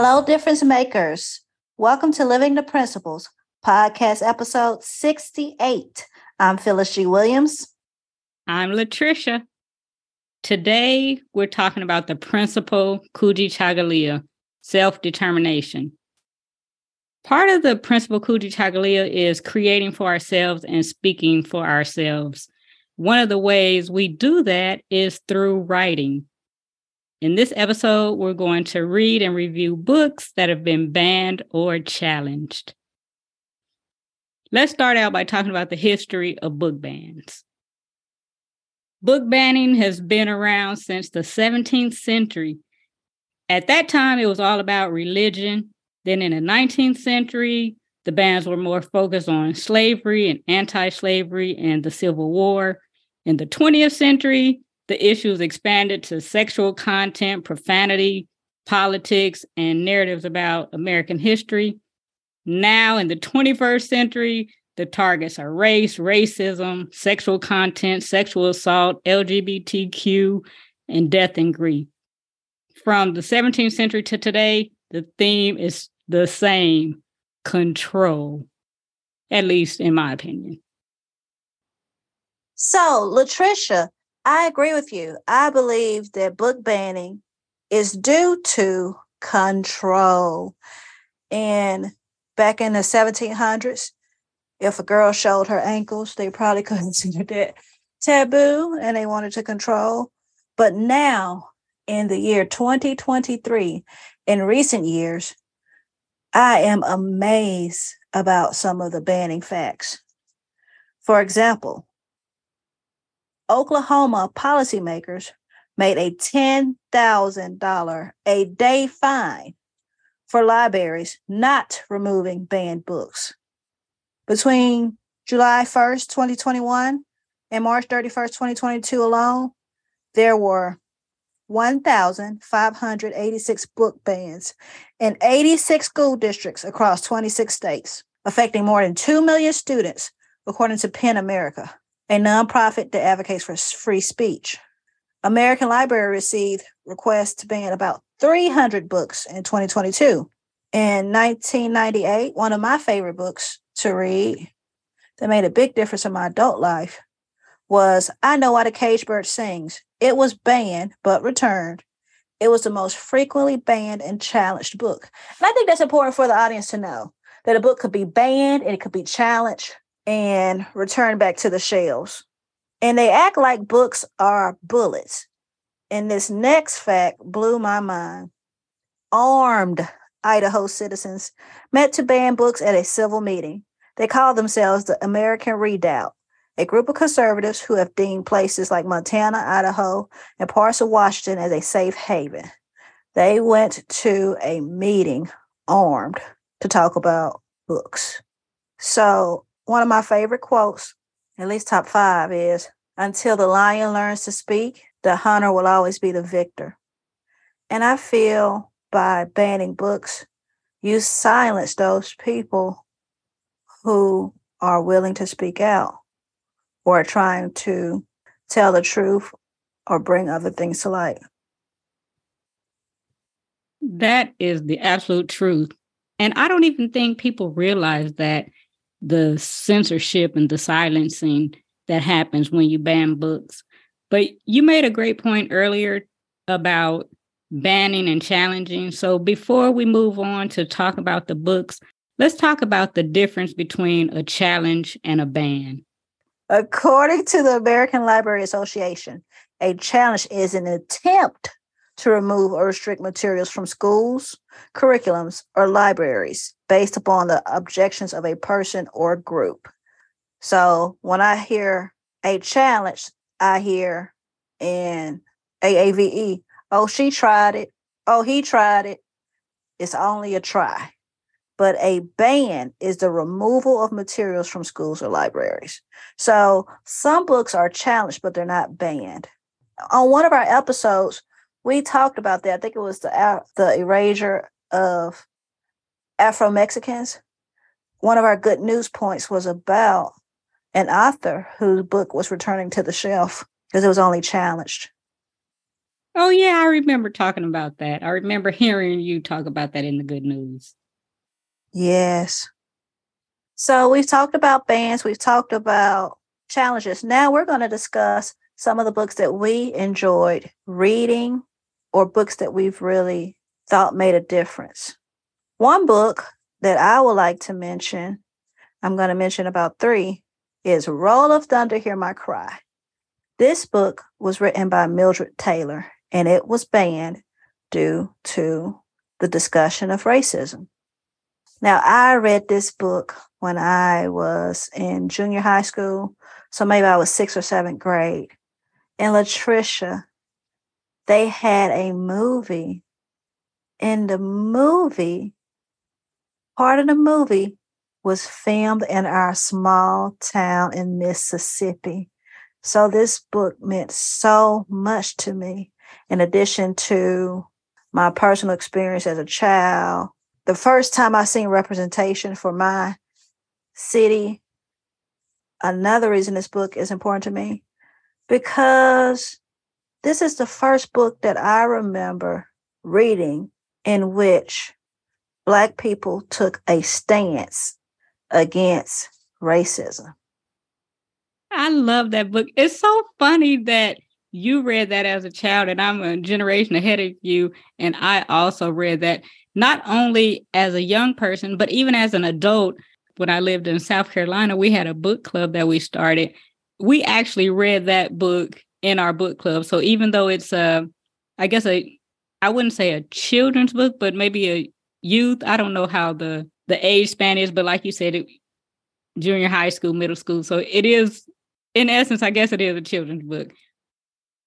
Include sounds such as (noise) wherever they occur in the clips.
Hello, difference makers. Welcome to Living the Principles, podcast episode 68. I'm Phyllis G. Williams. I'm Latricia. Today, we're talking about the principle Kuji Kujichagulia, self determination. Part of the principle Kuji Kujichagulia is creating for ourselves and speaking for ourselves. One of the ways we do that is through writing. In this episode, we're going to read and review books that have been banned or challenged. Let's start out by talking about the history of book bans. Book banning has been around since the 17th century. At that time, it was all about religion. Then in the 19th century, the bans were more focused on slavery and anti slavery and the Civil War. In the 20th century, the issues expanded to sexual content, profanity, politics, and narratives about American history. Now, in the 21st century, the targets are race, racism, sexual content, sexual assault, LGBTQ, and death and grief. From the 17th century to today, the theme is the same control, at least in my opinion. So, Latricia, I agree with you. I believe that book banning is due to control. And back in the 1700s, if a girl showed her ankles, they probably (laughs) considered it taboo and they wanted to control. But now, in the year 2023, in recent years, I am amazed about some of the banning facts. For example, Oklahoma policymakers made a $10,000 a day fine for libraries not removing banned books. Between July 1st, 2021 and March 31st, 2022 alone, there were 1,586 book bans in 86 school districts across 26 states, affecting more than 2 million students, according to PEN America a nonprofit that advocates for free speech. American Library received requests to ban about 300 books in 2022. In 1998, one of my favorite books to read that made a big difference in my adult life was I Know Why the Cage Bird Sings. It was banned but returned. It was the most frequently banned and challenged book. And I think that's important for the audience to know that a book could be banned and it could be challenged and return back to the shelves. And they act like books are bullets. And this next fact blew my mind. Armed Idaho citizens met to ban books at a civil meeting. They call themselves the American Redoubt, a group of conservatives who have deemed places like Montana, Idaho, and parts of Washington as a safe haven. They went to a meeting armed to talk about books. So one of my favorite quotes, at least top five, is until the lion learns to speak, the hunter will always be the victor. And I feel by banning books, you silence those people who are willing to speak out or trying to tell the truth or bring other things to light. That is the absolute truth. And I don't even think people realize that the censorship and the silencing that happens when you ban books. But you made a great point earlier about banning and challenging. So before we move on to talk about the books, let's talk about the difference between a challenge and a ban. According to the American Library Association, a challenge is an attempt to remove or restrict materials from schools, curriculums, or libraries based upon the objections of a person or group. So when I hear a challenge, I hear in AAVE, oh, she tried it. Oh, he tried it. It's only a try. but a ban is the removal of materials from schools or libraries. So some books are challenged, but they're not banned. On one of our episodes, we talked about that. I think it was the the erasure of Afro Mexicans. One of our good news points was about an author whose book was returning to the shelf because it was only challenged. Oh yeah, I remember talking about that. I remember (laughs) hearing you talk about that in the good news. Yes. So we've talked about bands, we've talked about challenges. Now we're going to discuss some of the books that we enjoyed reading or books that we've really thought made a difference. One book that I would like to mention, I'm going to mention about three, is Roll of Thunder, Hear My Cry. This book was written by Mildred Taylor and it was banned due to the discussion of racism. Now, I read this book when I was in junior high school. So maybe I was sixth or seventh grade. In Latricia, they had a movie. In the movie, part of the movie was filmed in our small town in Mississippi. So this book meant so much to me, in addition to my personal experience as a child the first time I seen representation for my city, another reason this book is important to me, because this is the first book that I remember reading in which Black people took a stance against racism. I love that book. It's so funny that you read that as a child, and I'm a generation ahead of you, and I also read that not only as a young person, but even as an adult. When I lived in South Carolina, we had a book club that we started. We actually read that book in our book club. So even though it's a, I guess a, I wouldn't say a children's book, but maybe a youth. I don't know how the the age span is, but like you said, it, junior high school, middle school. So it is, in essence, I guess it is a children's book.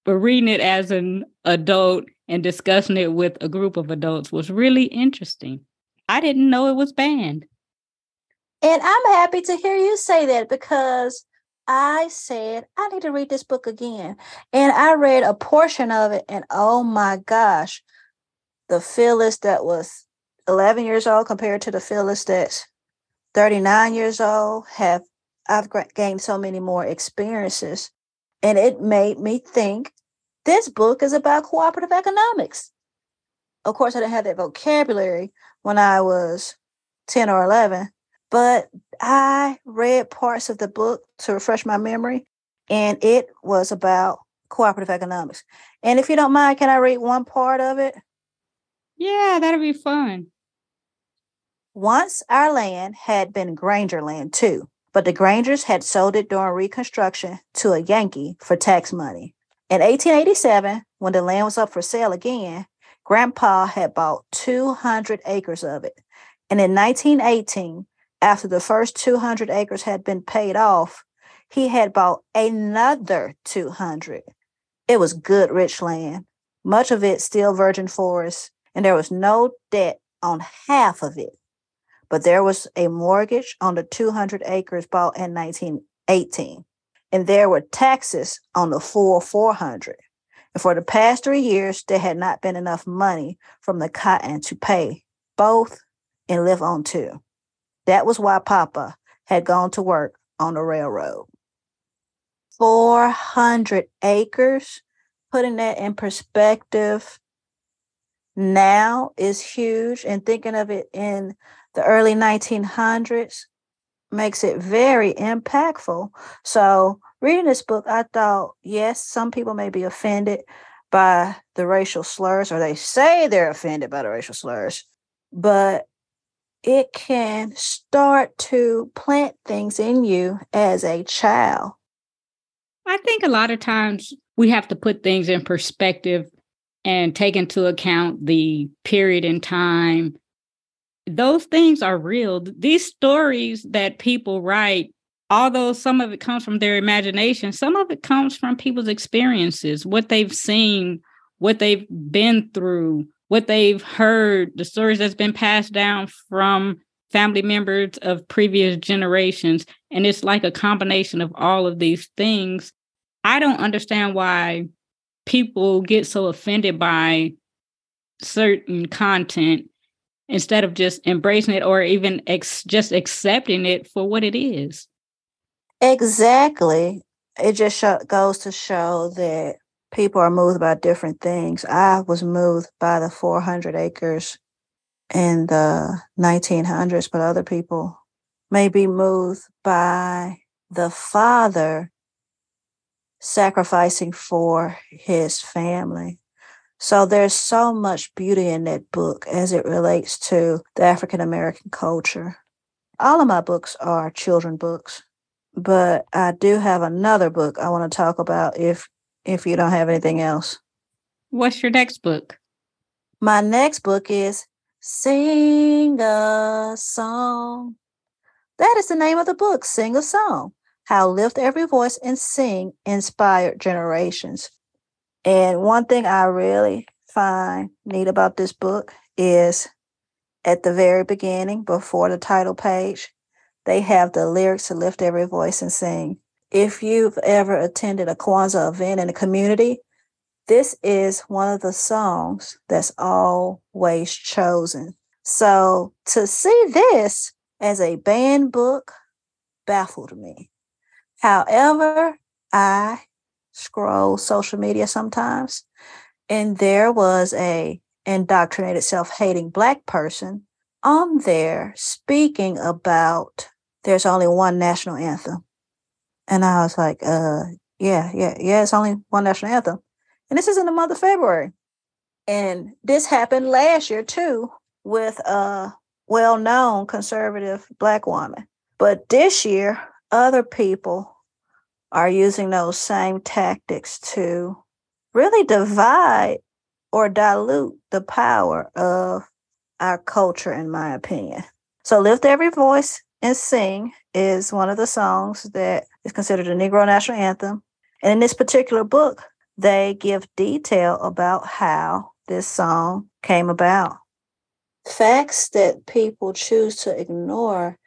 But reading it as an adult and discussing it with a group of adults was really interesting. I didn't know it was banned. And I'm happy to hear you say that because I said, I need to read this book again. And I read a portion of it, and oh my gosh, the Phyllis that was 11 years old compared to the Phyllis that's 39 years old have I've gained so many more experiences. And it made me think this book is about cooperative economics. Of course, I didn't have that vocabulary when I was 10 or 11, but I read parts of the book to refresh my memory, and it was about cooperative economics. And if you don't mind, can I read one part of it? Yeah, that'll be fun. Once our land had been Granger land too, but the Grangers had sold it during Reconstruction to a Yankee for tax money. In 1887, when the land was up for sale again, Grandpa had bought 200 acres of it. And in 1918, after the first 200 acres had been paid off, he had bought another 200. It was good, rich land, much of it still virgin forest, and there was no debt on half of it. But there was a mortgage on the 200 acres bought in 1918 and there were taxes on the full 400. And for the past three years, there had not been enough money from the cotton to pay both and live on too. That was why Papa had gone to work on the railroad. 400 acres, putting that in perspective now is huge. And thinking of it in the early 1900s, makes it very impactful. So, reading this book, I thought, yes, some people may be offended by the racial slurs, or they say they're offended by the racial slurs, but it can start to plant things in you as a child. I think a lot of times we have to put things in perspective and take into account the period in time those things are real. These stories that people write, although some of it comes from their imagination, some of it comes from people's experiences, what they've seen, what they've been through, what they've heard, the stories that's been passed down from family members of previous generations. And it's like a combination of all of these things. I don't understand why people get so offended by certain content instead of just embracing it or even ex- just accepting it for what it is. Exactly. It just goes to show that people are moved by different things. I was moved by the 400 acres in the 1900s, but other people may be moved by the father sacrificing for his family. So there's so much beauty in that book as it relates to the African American culture. All of my books are children books, but I do have another book I want to talk about if if you don't have anything else. What's your next book? My next book is Sing a Song. That is the name of the book, Sing a Song How Lift Every Voice and Sing Inspired Generations. And one thing I really find neat about this book is at the very beginning, before the title page, they have the lyrics to lift every voice and sing. If you've ever attended a Kwanzaa event in a community, this is one of the songs that's always chosen. So to see this as a banned book baffled me. However, I scroll social media sometimes, and there was a indoctrinated self-hating black person on there speaking about there's only one national anthem. And I was like, uh, yeah, yeah, yeah, it's only one national anthem. And this is in the month of February. And this happened last year too with a well known conservative black woman. But this year, other people are using those same tactics to really divide or dilute the power of our culture, in my opinion. So, Lift Every Voice and Sing is one of the songs that is considered a Negro national anthem. And in this particular book, they give detail about how this song came about. Facts that people choose to ignore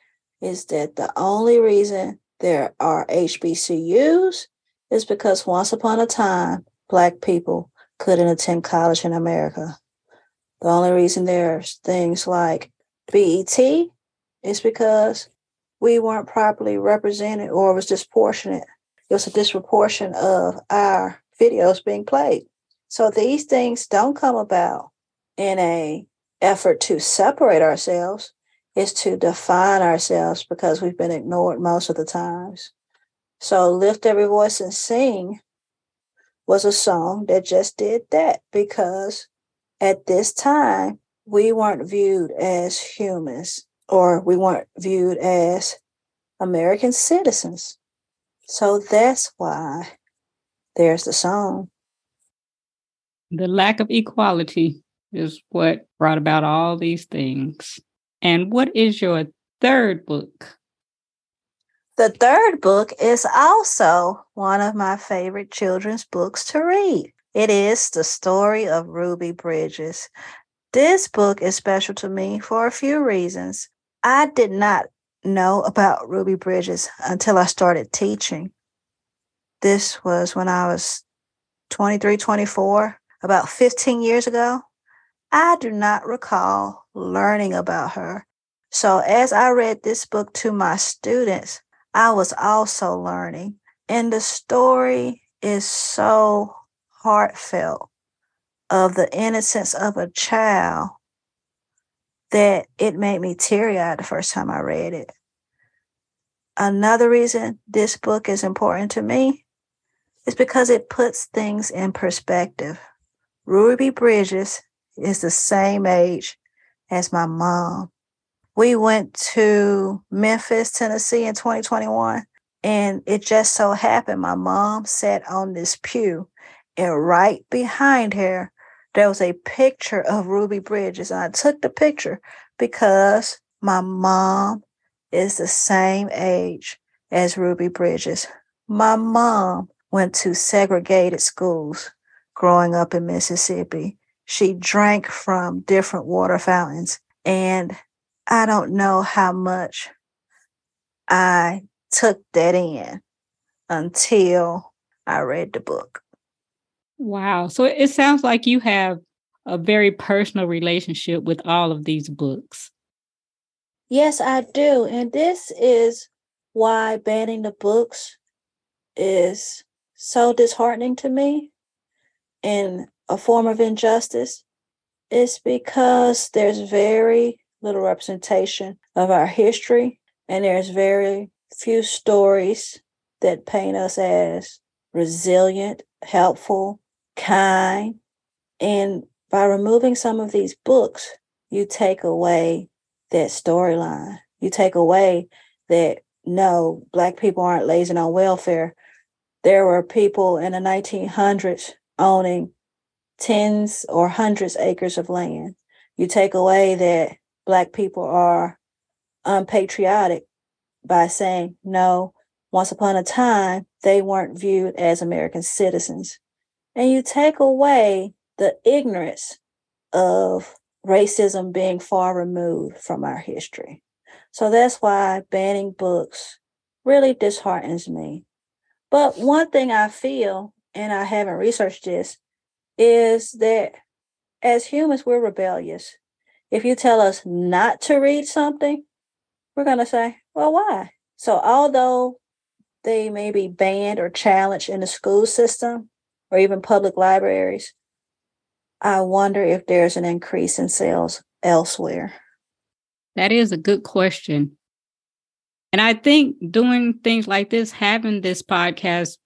is that the only reason there are HBCUs is because once upon a time, Black people couldn't attend college in America. The only reason there's things like BET is because we weren't properly represented or it was disproportionate. It was a disproportion of our videos being played. So these things don't come about in a effort to separate ourselves is to define ourselves because we've been ignored most of the times. So lift every voice and sing was a song that just did that because at this time we weren't viewed as humans or we weren't viewed as American citizens. So that's why there's the song. The lack of equality is what brought about all these things. And what is your third book? The third book is also one of my favorite children's books to read. It is The Story of Ruby Bridges. This book is special to me for a few reasons. I did not know about Ruby Bridges until I started teaching. This was when I was 23, 24, about 15 years ago. I do not recall learning about her. So as I read this book to my students, I was also learning. And the story is so heartfelt of the innocence of a child that it made me teary eyed the first time I read it. Another reason this book is important to me is because it puts things in perspective. Ruby Bridges is the same age as my mom. We went to Memphis, Tennessee in 2021, and it just so happened my mom sat on this pew, and right behind her, there was a picture of Ruby Bridges. And I took the picture because my mom is the same age as Ruby Bridges. My mom went to segregated schools growing up in Mississippi. She drank from different water fountains. And I don't know how much I took that in until I read the book. Wow. So it sounds like you have a very personal relationship with all of these books. Yes, I do. And this is why banning the books is so disheartening to me and a form of injustice. is because there's very little representation of our history, and there's very few stories that paint us as resilient, helpful, kind. And by removing some of these books, you take away that storyline. You take away that no, Black people aren't lazy on welfare. There were people in the 1900s owning tens or hundreds acres of land. You take away that Black people are unpatriotic by saying, no, once upon a time, they weren't viewed as American citizens. And you take away the ignorance of racism being far removed from our history. So that's why banning books really disheartens me. But one thing I feel, and I haven't researched this, is that as humans, we're rebellious. If you tell us not to read something, we're going to say, well, why? So, although they may be banned or challenged in the school system or even public libraries, I wonder if there's an increase in sales elsewhere. That is a good question. And I think doing things like this, having this podcast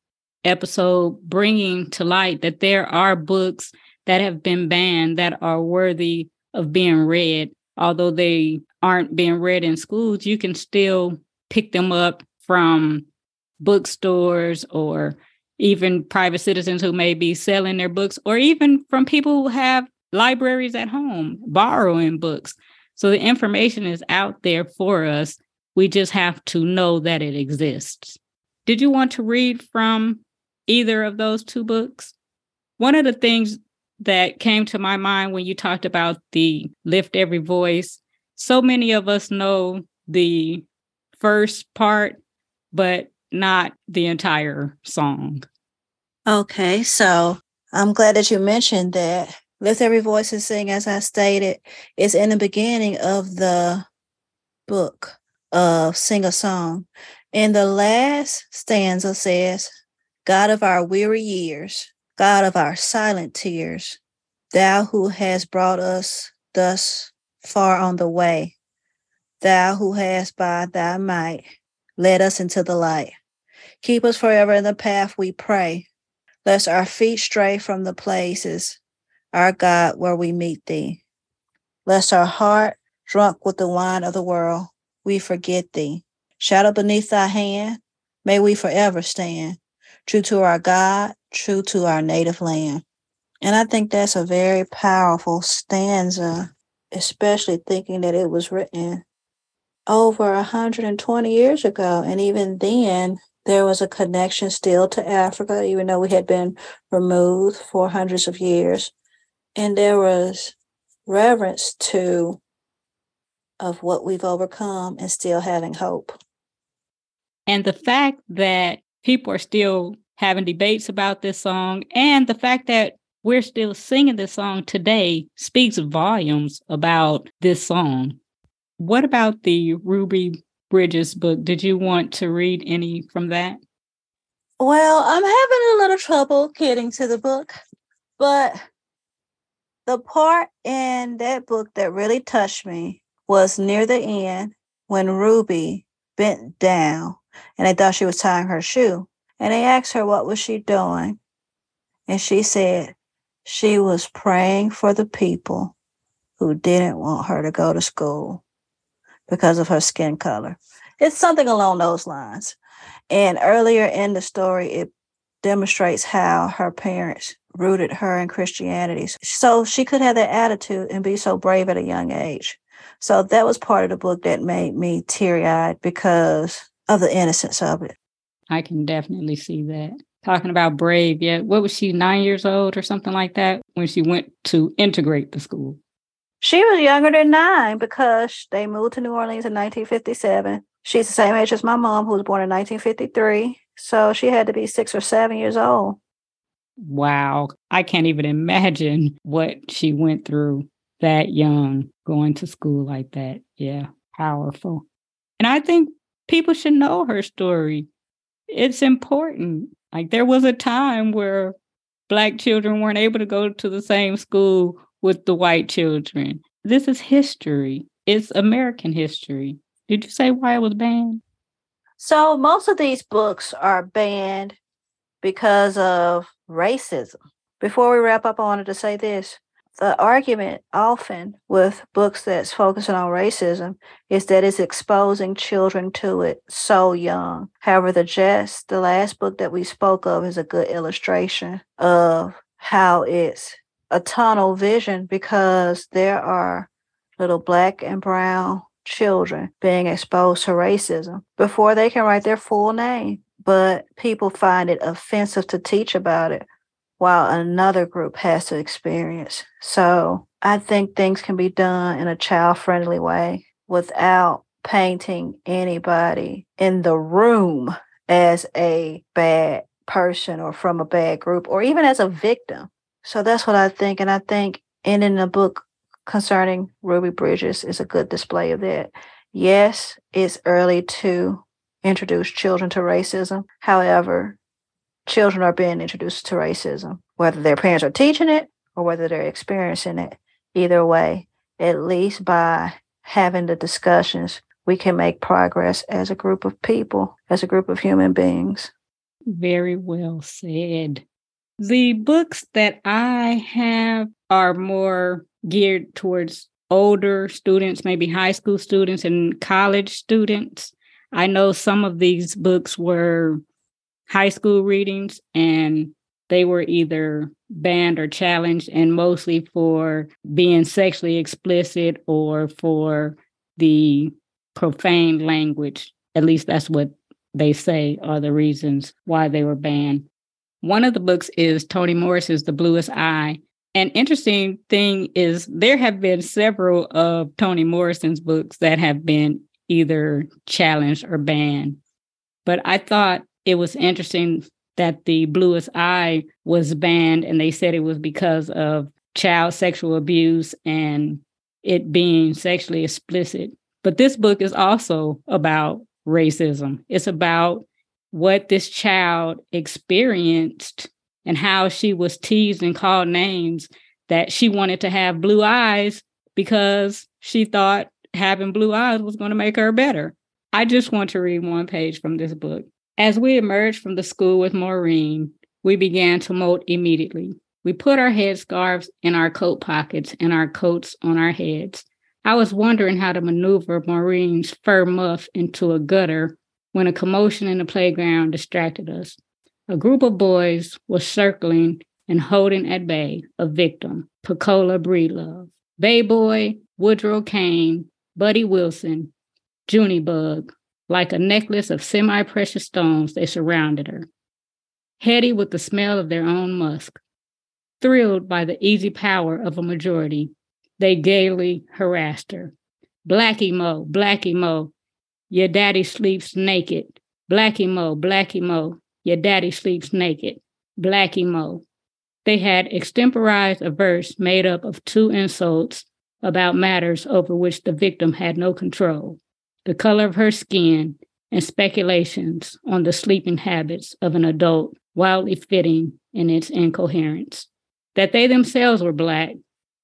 episode, bringing to light that there are books that have been banned that are worthy of being read, although they aren't being read in schools, you can still pick them up from bookstores or even private citizens who may be selling their books, or even from people who have libraries at home borrowing books. So the information is out there for us. We just have to know that it exists. Did you want to read from either of those two books? One of the things that came to my mind when you talked about the lift every voice, so many of us know the first part, but not the entire song. Okay, so I'm glad that you mentioned that. Lift Every Voice and Sing, as I stated, is in the beginning of the book of Sing a Song. And the last stanza says, God of our weary years, God of our silent tears, thou who has brought us thus far on the way, thou who hast by thy might led us into the light. Keep us forever in the path we pray, lest our feet stray from the places, our God, where we meet thee. Lest our heart, drunk with the wine of the world, we forget thee. Shadow beneath thy hand, may we forever stand, true to our God, true to our native land. And I think that's a very powerful stanza, especially thinking that it was written over 120 years ago. And even then, there was a connection still to Africa, even though we had been removed for hundreds of years. And there was reverence to of what we've overcome and still having hope. And the fact that people are still having debates about this song and the fact that we're still singing this song today speaks volumes about this song. What about the Ruby Bridges book. Did you want to read any from that? Well, I'm having a little trouble getting to the book, but the part in that book that really touched me was near the end when Ruby bent down and they thought she was tying her shoe. And they asked her what was she doing. And she said she was praying for the people who didn't want her to go to school because of her skin color. It's something along those lines. And earlier in the story, it demonstrates how her parents rooted her in Christianity. So she could have that attitude and be so brave at a young age. So that was part of the book that made me teary eyed because of the innocence of it. I can definitely see that. Talking about brave, yeah. What was she, nine years old or something like that when she went to integrate the school? She was younger than nine because they moved to New Orleans in 1957. She's the same age as my mom, who was born in 1953. So she had to be six or seven years old. Wow. I can't even imagine what she went through that young, going to school like that. Yeah, powerful. And I think people should know her story. It's important. Like there was a time where Black children weren't able to go to the same school with the white children. This is history, it's American history. Did you say why it was banned? So, most of these books are banned because of racism. Before we wrap up, I wanted to say this the argument often with books that's focusing on racism is that it's exposing children to it so young. However, the Jest, the last book that we spoke of, is a good illustration of how it's a tunnel vision because there are little black and brown children being exposed to racism before they can write their full name. But people find it offensive to teach about it while another group has to experience. So I think things can be done in a child friendly way without painting anybody in the room as a bad person or from a bad group or even as a victim. So that's what I think. And I think ending the book concerning Ruby Bridges is a good display of that. Yes, it's early to introduce children to racism. However, children are being introduced to racism, whether their parents are teaching it or whether they're experiencing it. Either way, at least by having the discussions, we can make progress as a group of people, as a group of human beings. Very well said. The books that I have are more geared towards older students, maybe high school students and college students. I know some of these books were high school readings and they were either banned or challenged, and mostly for being sexually explicit or for the profane language. At least that's what they say are the reasons why they were banned. One of the books is Toni Morrison's The Bluest Eye. An interesting thing is there have been several of Toni Morrison's books that have been either challenged or banned. But I thought it was interesting that the bluest eye was banned and they said it was because of child sexual abuse and it being sexually explicit. But this book is also about racism. It's about what this child experienced and how she was teased and called names that she wanted to have blue eyes because she thought having blue eyes was going to make her better. I just want to read one page from this book. As we emerged from the school with Maureen, we began to molt immediately. We put our headscarves in our coat pockets and our coats on our heads. I was wondering how to maneuver Maureen's fur muff into a gutter when a commotion in the playground distracted us. A group of boys was circling and holding at bay a victim, Pecola Breedlove. Bay Boy, Woodrow Cain, Buddy Wilson, Junie Bug, like a necklace of semi precious stones, they surrounded her. Heady with the smell of their own musk, thrilled by the easy power of a majority, they gaily harassed her. Blackie Mo, Blackie Mo, your daddy sleeps naked. Blackie Mo, Blackie Mo, your daddy sleeps naked. Blackie Mo. They had extemporized a verse made up of two insults about matters over which the victim had no control the color of her skin and speculations on the sleeping habits of an adult, wildly fitting in its incoherence. That they themselves were Black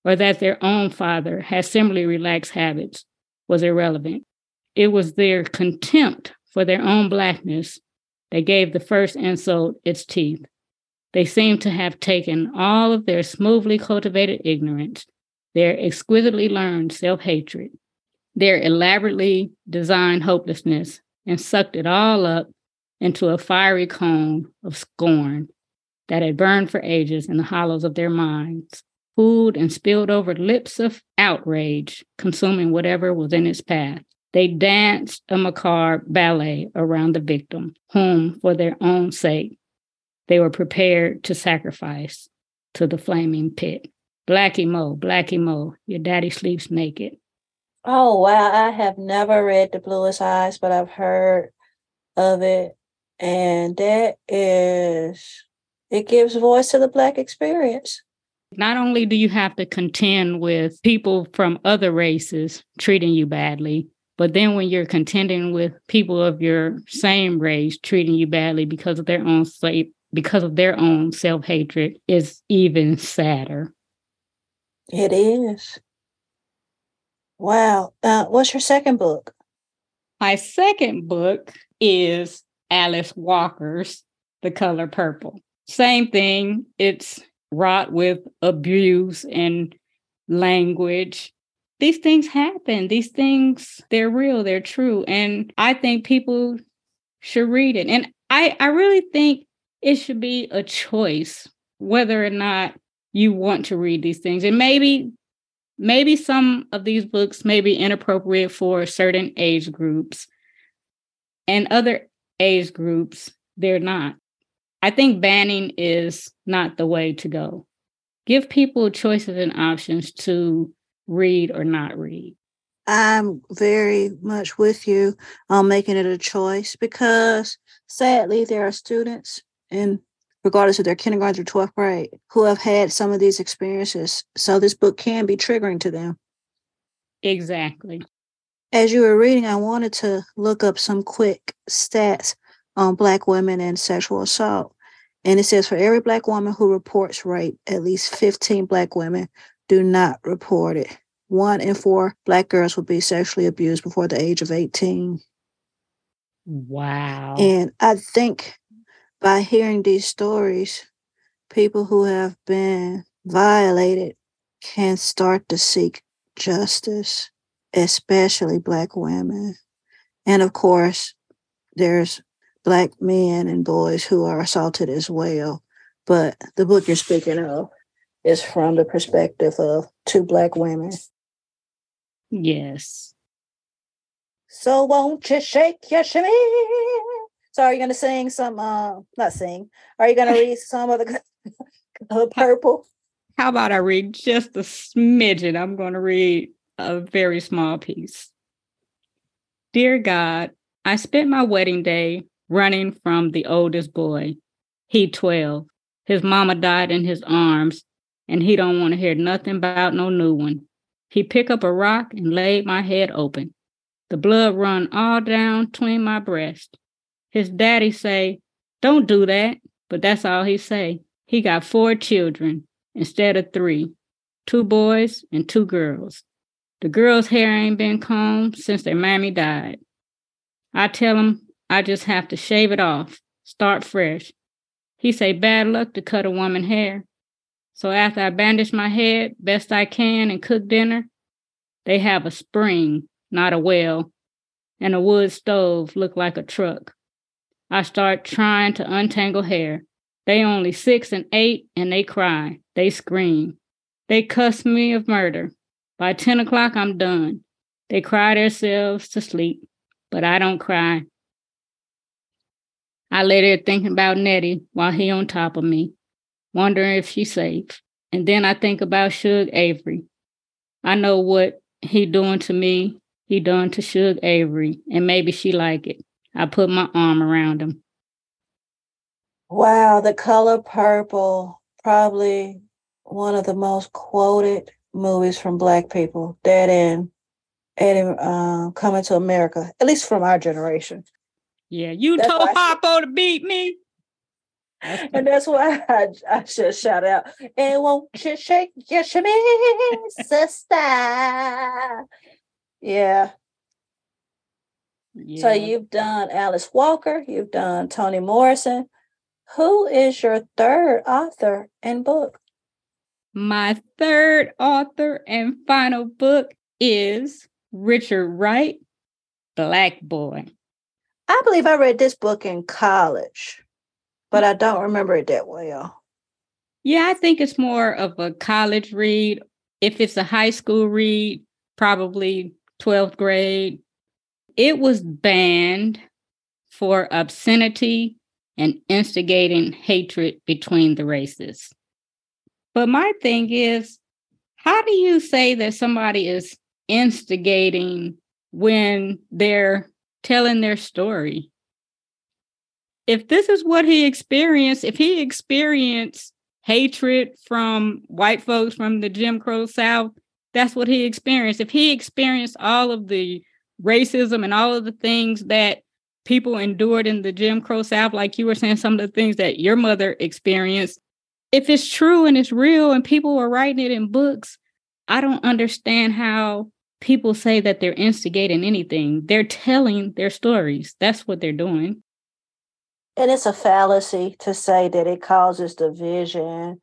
or that their own father had similarly relaxed habits was irrelevant. It was their contempt for their own Blackness that gave the first insult its teeth. They seemed to have taken all of their smoothly cultivated ignorance, their exquisitely learned self hatred, their elaborately designed hopelessness, and sucked it all up into a fiery cone of scorn that had burned for ages in the hollows of their minds, cooled and spilled over lips of outrage, consuming whatever was in its path. They danced a macabre ballet around the victim, whom, for their own sake, they were prepared to sacrifice to the flaming pit. Blackie Mo, Blackie Mo, your daddy sleeps naked. Oh wow, I have never read The Bluest Eyes, but I've heard of it. And that is it gives voice to the black experience. Not only do you have to contend with people from other races treating you badly, but then when you're contending with people of your same race treating you badly because of their own slave because of their own self-hatred is even sadder. It is. Wow. Uh, what's your second book? My second book is Alice Walker's The Color Purple. Same thing. It's wrought with abuse and language. These things happen. These things, they're real, they're true. And I think people should read it. And I, I really think it should be a choice whether or not you want to read these things. And maybe maybe some of these books may be inappropriate for certain age groups. And other age groups they're not. I think banning is not the way to go. Give people choices and options to read or not read. I'm very much with you on making it a choice because sadly there are students in regardless of their kindergarten through 12th grade, who have had some of these experiences. So this book can be triggering to them. Exactly. As you were reading, I wanted to look up some quick stats on Black women and sexual assault. And it says for every Black woman who reports rape, at least 15 Black women do not report it. One in four Black girls will be sexually abused before the age of 18. Wow. And I think by hearing these stories, people who have been violated can start to seek justice, especially Black women. And of course, there's Black men and boys who are assaulted as well. But the book you're speaking of is from the perspective of two Black women. Yes. So won't you shake your shimmy? So are you going to sing some? Uh, not sing. Are you going (laughs) to read some of the, (laughs) the purple? How about I read just a smidgen? I'm going to read a very small piece. Dear God, I spent my wedding day running from the oldest boy. He 12. His mama died in his arms, and he don't want to hear nothing about no new one. He pick up a rock and laid my head open. The blood run all down between my breast. His daddy say, don't do that. But that's all he say. He got four children instead of three, two boys and two girls. The girls' hair ain't been combed since their mammy died. I tell him I just have to shave it off, start fresh. He say bad luck to cut a woman hair. So after I bandage my head best I can and cook dinner, they have a spring, not a well, and a wood stove look like a truck. I start trying to untangle hair. They only six and eight and they cry. They scream. They cuss me of murder. By 10 o'clock, I'm done. They cry themselves to sleep, but I don't cry. I lay there thinking about Nettie while he on top of me, wondering if she's safe. And then I think about Shug Avery. I know what he doing to me, he done to Shug Avery, and maybe she like it. I put my arm around him. Wow, the color purple, probably one of the most quoted movies from Black people. Dead End, Eddie uh, Coming to America, at least from our generation. Yeah, you that's told Harpo to beat me. (laughs) and that's why I, I should shout out. And won't you shake your shimmy, sister? Yeah, yeah. So you've done Alice Walker, you've done Toni Morrison. Who is your third author and book? My third author and final book is Richard Wright, Black Boy. I believe I read this book in college, but I don't remember it that well. Yeah, I think it's more of a college read. If it's a high school read, probably 12th grade, it was banned for obscenity and instigating hatred between the races. But my thing is, How do you say that somebody is instigating when they're telling their story? If this is what he experienced, if he experienced hatred from white folks from the Jim Crow South, that's what he experienced. If he experienced all of the racism and all of the things that people endured in the Jim Crow South, like you were saying, some of the things that your mother experienced, if it's true and it's real and people were writing it in books, I don't understand how people say that they're instigating anything. They're telling their stories. That's what they're doing. And it's a fallacy to say that it causes division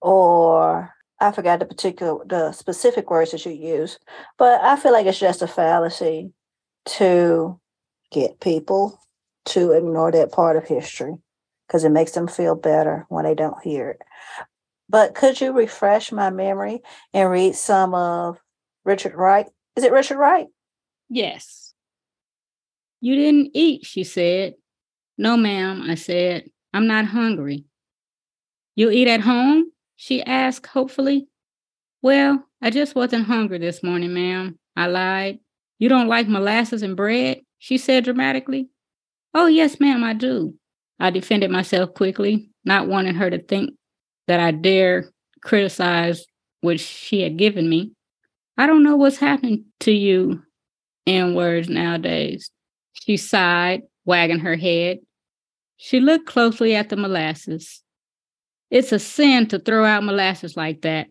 or I forgot the particular the specific words that you use, but I feel like it's just a fallacy to get people to ignore that part of history because it makes them feel better when they don't hear it. But could you refresh my memory and read some of Richard Wright? Is it Richard Wright? Yes. You didn't eat, she said. No, ma'am, I said. I'm not hungry. You eat at home? She asked hopefully. Well, I just wasn't hungry this morning, ma'am. I lied. You don't like molasses and bread? She said dramatically. Oh, yes, ma'am, I do. I defended myself quickly, not wanting her to think that I dare criticize what she had given me. I don't know what's happened to you in words nowadays. She sighed, wagging her head. She looked closely at the molasses. It's a sin to throw out molasses like that.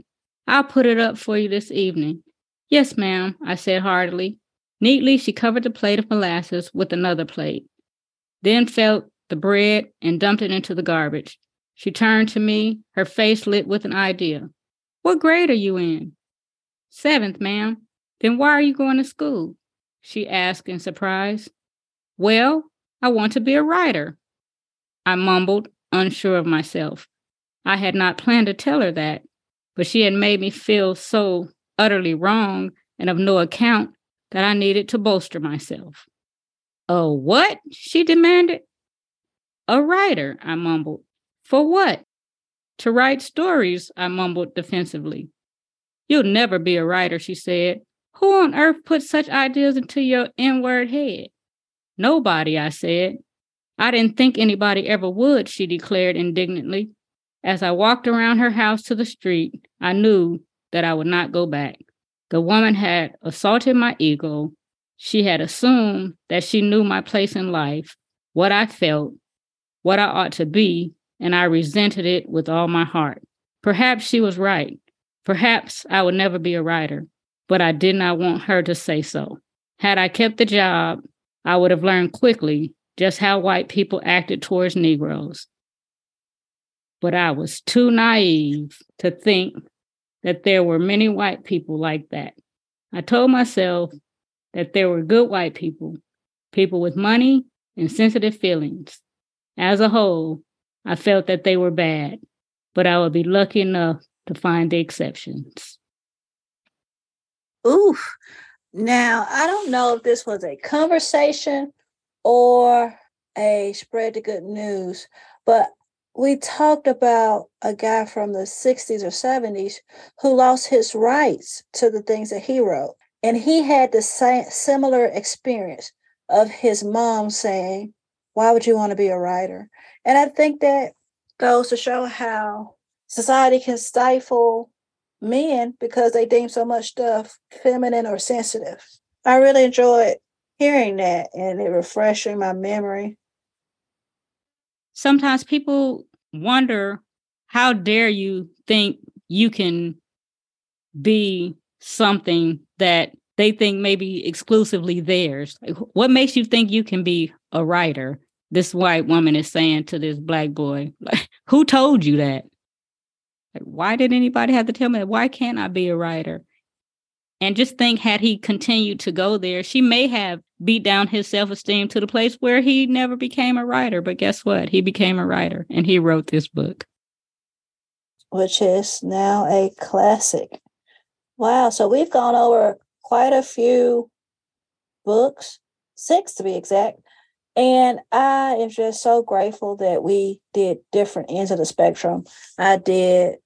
I'll put it up for you this evening. Yes, ma'am, I said heartily. Neatly, she covered the plate of molasses with another plate, then felt the bread and dumped it into the garbage. She turned to me, her face lit with an idea. What grade are you in? Seventh, ma'am. Then why are you going to school? She asked in surprise. Well, I want to be a writer. I mumbled, unsure of myself. I had not planned to tell her that, but she had made me feel so utterly wrong and of no account that I needed to bolster myself. A what? she demanded. A writer, I mumbled. For what? To write stories, I mumbled defensively. You'll never be a writer, she said. Who on earth put such ideas into your inward head? Nobody, I said. I didn't think anybody ever would, she declared indignantly. As I walked around her house to the street, I knew that I would not go back. The woman had assaulted my ego. She had assumed that she knew my place in life, what I felt, what I ought to be, and I resented it with all my heart. Perhaps she was right. Perhaps I would never be a writer, but I did not want her to say so. Had I kept the job, I would have learned quickly just how white people acted towards Negroes. But I was too naive to think that there were many white people like that. I told myself that there were good white people, people with money and sensitive feelings. As a whole, I felt that they were bad, but I would be lucky enough to find the exceptions. Oof. Now, I don't know if this was a conversation or a spread the good news, but we talked about a guy from the 60s or 70s who lost his rights to the things that he wrote. And he had the same similar experience of his mom saying, Why would you want to be a writer? And I think that goes to show how society can stifle men because they deem so much stuff feminine or sensitive. I really enjoyed hearing that and it refreshing my memory. Sometimes people wonder how dare you think you can be something that they think maybe exclusively theirs. What makes you think you can be a writer? this white woman is saying to this black boy, like, (laughs) who told you that? Like, why did anybody have to tell me that? Why can't I be a writer? And just think, had he continued to go there, she may have beat down his self esteem to the place where he never became a writer. But guess what? He became a writer and he wrote this book, which is now a classic. Wow. So we've gone over quite a few books, six to be exact, and I am just so grateful that we did different ends of the spectrum. I did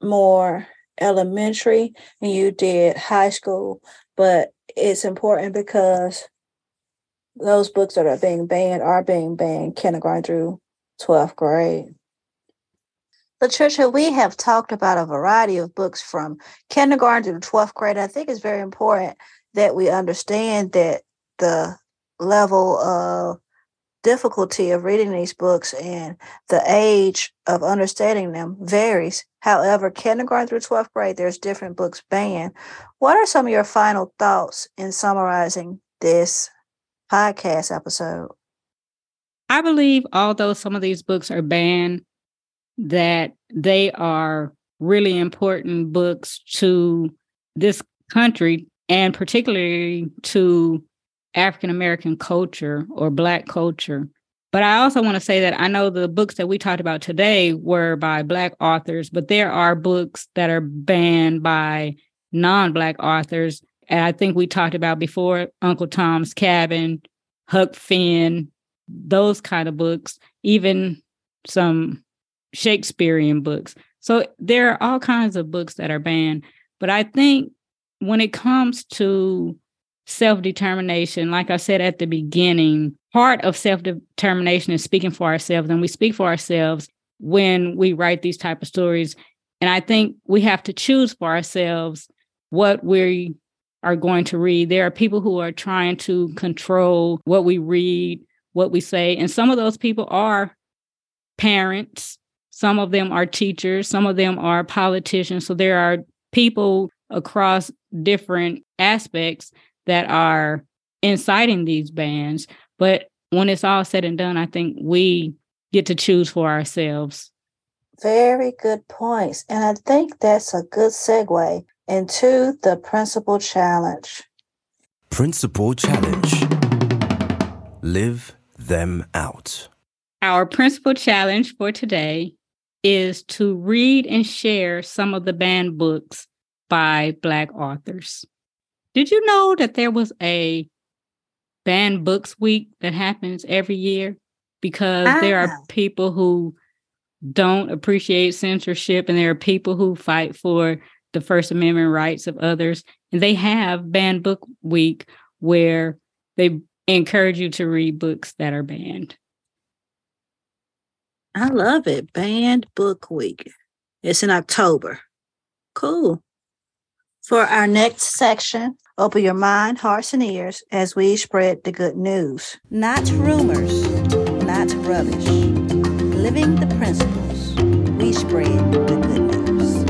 more elementary and you did high school, but it's important because those books that are being banned are being banned kindergarten through 12th grade. Latricia, we have talked about a variety of books from kindergarten to 12th grade. I think it's very important that we understand that the level of difficulty of reading these books and the age of understanding them varies. However, kindergarten through 12th grade, there's different books banned. What are some of your final thoughts in summarizing this podcast episode? I believe, although some of these books are banned, that they are really important books to this country and particularly to African American culture or Black culture. But I also want to say that I know the books that we talked about today were by Black authors, but there are books that are banned by non Black authors. And I think we talked about before Uncle Tom's Cabin, Huck Finn, those kind of books, even some Shakespearean books. So there are all kinds of books that are banned. But I think when it comes to self determination, like I said at the beginning, part of self determination is speaking for ourselves, and we speak for ourselves when we write these type of stories. And I think we have to choose for ourselves what we are going to read. There are people who are trying to control what we read, what we say, and some of those people are parents. Some of them are teachers, some of them are politicians. So there are people across different aspects that are inciting these bans. But when it's all said and done, I think we get to choose for ourselves. Very good points. And I think that's a good segue into the principal challenge. Principal challenge Live them out. Our principal challenge for today is to read and share some of the banned books by Black authors. Did you know that there was a banned books week that happens every year? Because ah. there are people who don't appreciate censorship and there are people who fight for the First Amendment rights of others. And they have banned book week where they encourage you to read books that are banned. I love it. Banned book week. It's in October. Cool. For our next section, open your mind, hearts, and ears as we spread the good news. Not rumors, not rubbish. Living the principles, we spread the good news.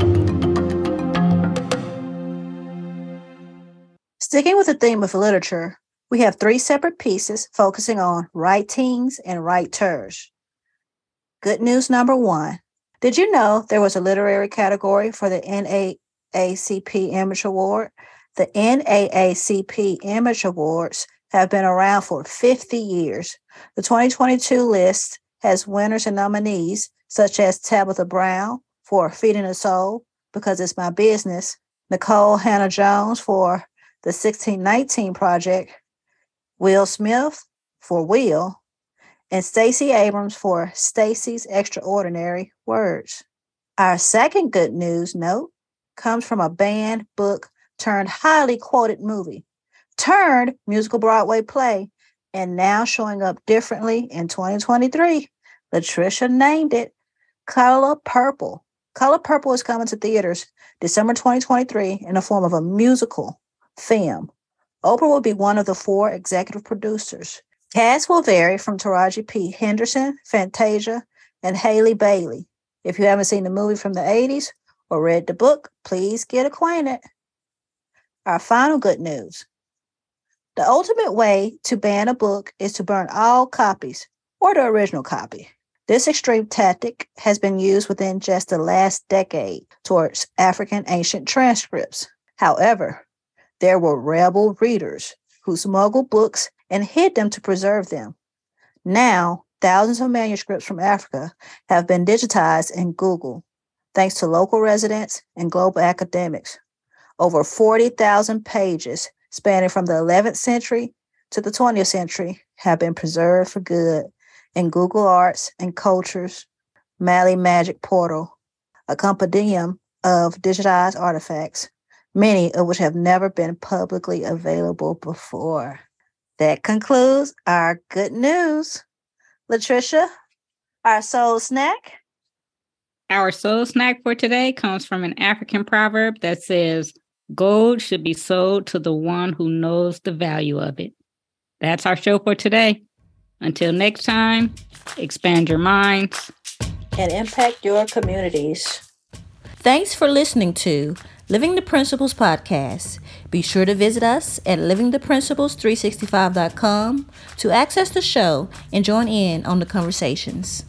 Sticking with the theme of literature, we have three separate pieces focusing on writings and writers. Good news number one. Did you know there was a literary category for the NA NAACP Image Award. The NAACP Image Awards have been around for 50 years. The 2022 list has winners and nominees such as Tabitha Brown for Feeding the Soul, Because It's My Business, Nicole Hannah-Jones for the 1619 Project, Will Smith for Will, and Stacey Abrams for Stacey's Extraordinary Words. Our second good news note comes from a banned book turned highly quoted movie, turned musical Broadway play, and now showing up differently in 2023. Latricia named it Color Purple. Color Purple is coming to theaters December 2023 in the form of a musical film. Oprah will be one of the four executive producers. Cast will vary from Taraji P. Henderson, Fantasia, and Halle Bailey. If you haven't seen the movie from the 80s, or read the book, please get acquainted. Our final good news. The ultimate way to ban a book is to burn all copies or the original copy. This extreme tactic has been used within just the last decade towards African ancient transcripts. However, there were rebel readers who smuggled books and hid them to preserve them. Now, thousands of manuscripts from Africa have been digitized in Google thanks to local residents and global academics. Over 40,000 pages spanning from the 11th century to the 20th century have been preserved for good in Google Arts and Culture's Mali Magic Portal, a compendium of digitized artifacts, many of which have never been publicly available before. That concludes our good news. Latricia, our soul snack. Our soul snack for today comes from an African proverb that says, Gold should be sold to the one who knows the value of it. That's our show for today. Until next time, expand your minds and impact your communities. Thanks for listening to Living the Principles podcast. Be sure to visit us at livingtheprinciples365.com to access the show and join in on the conversations.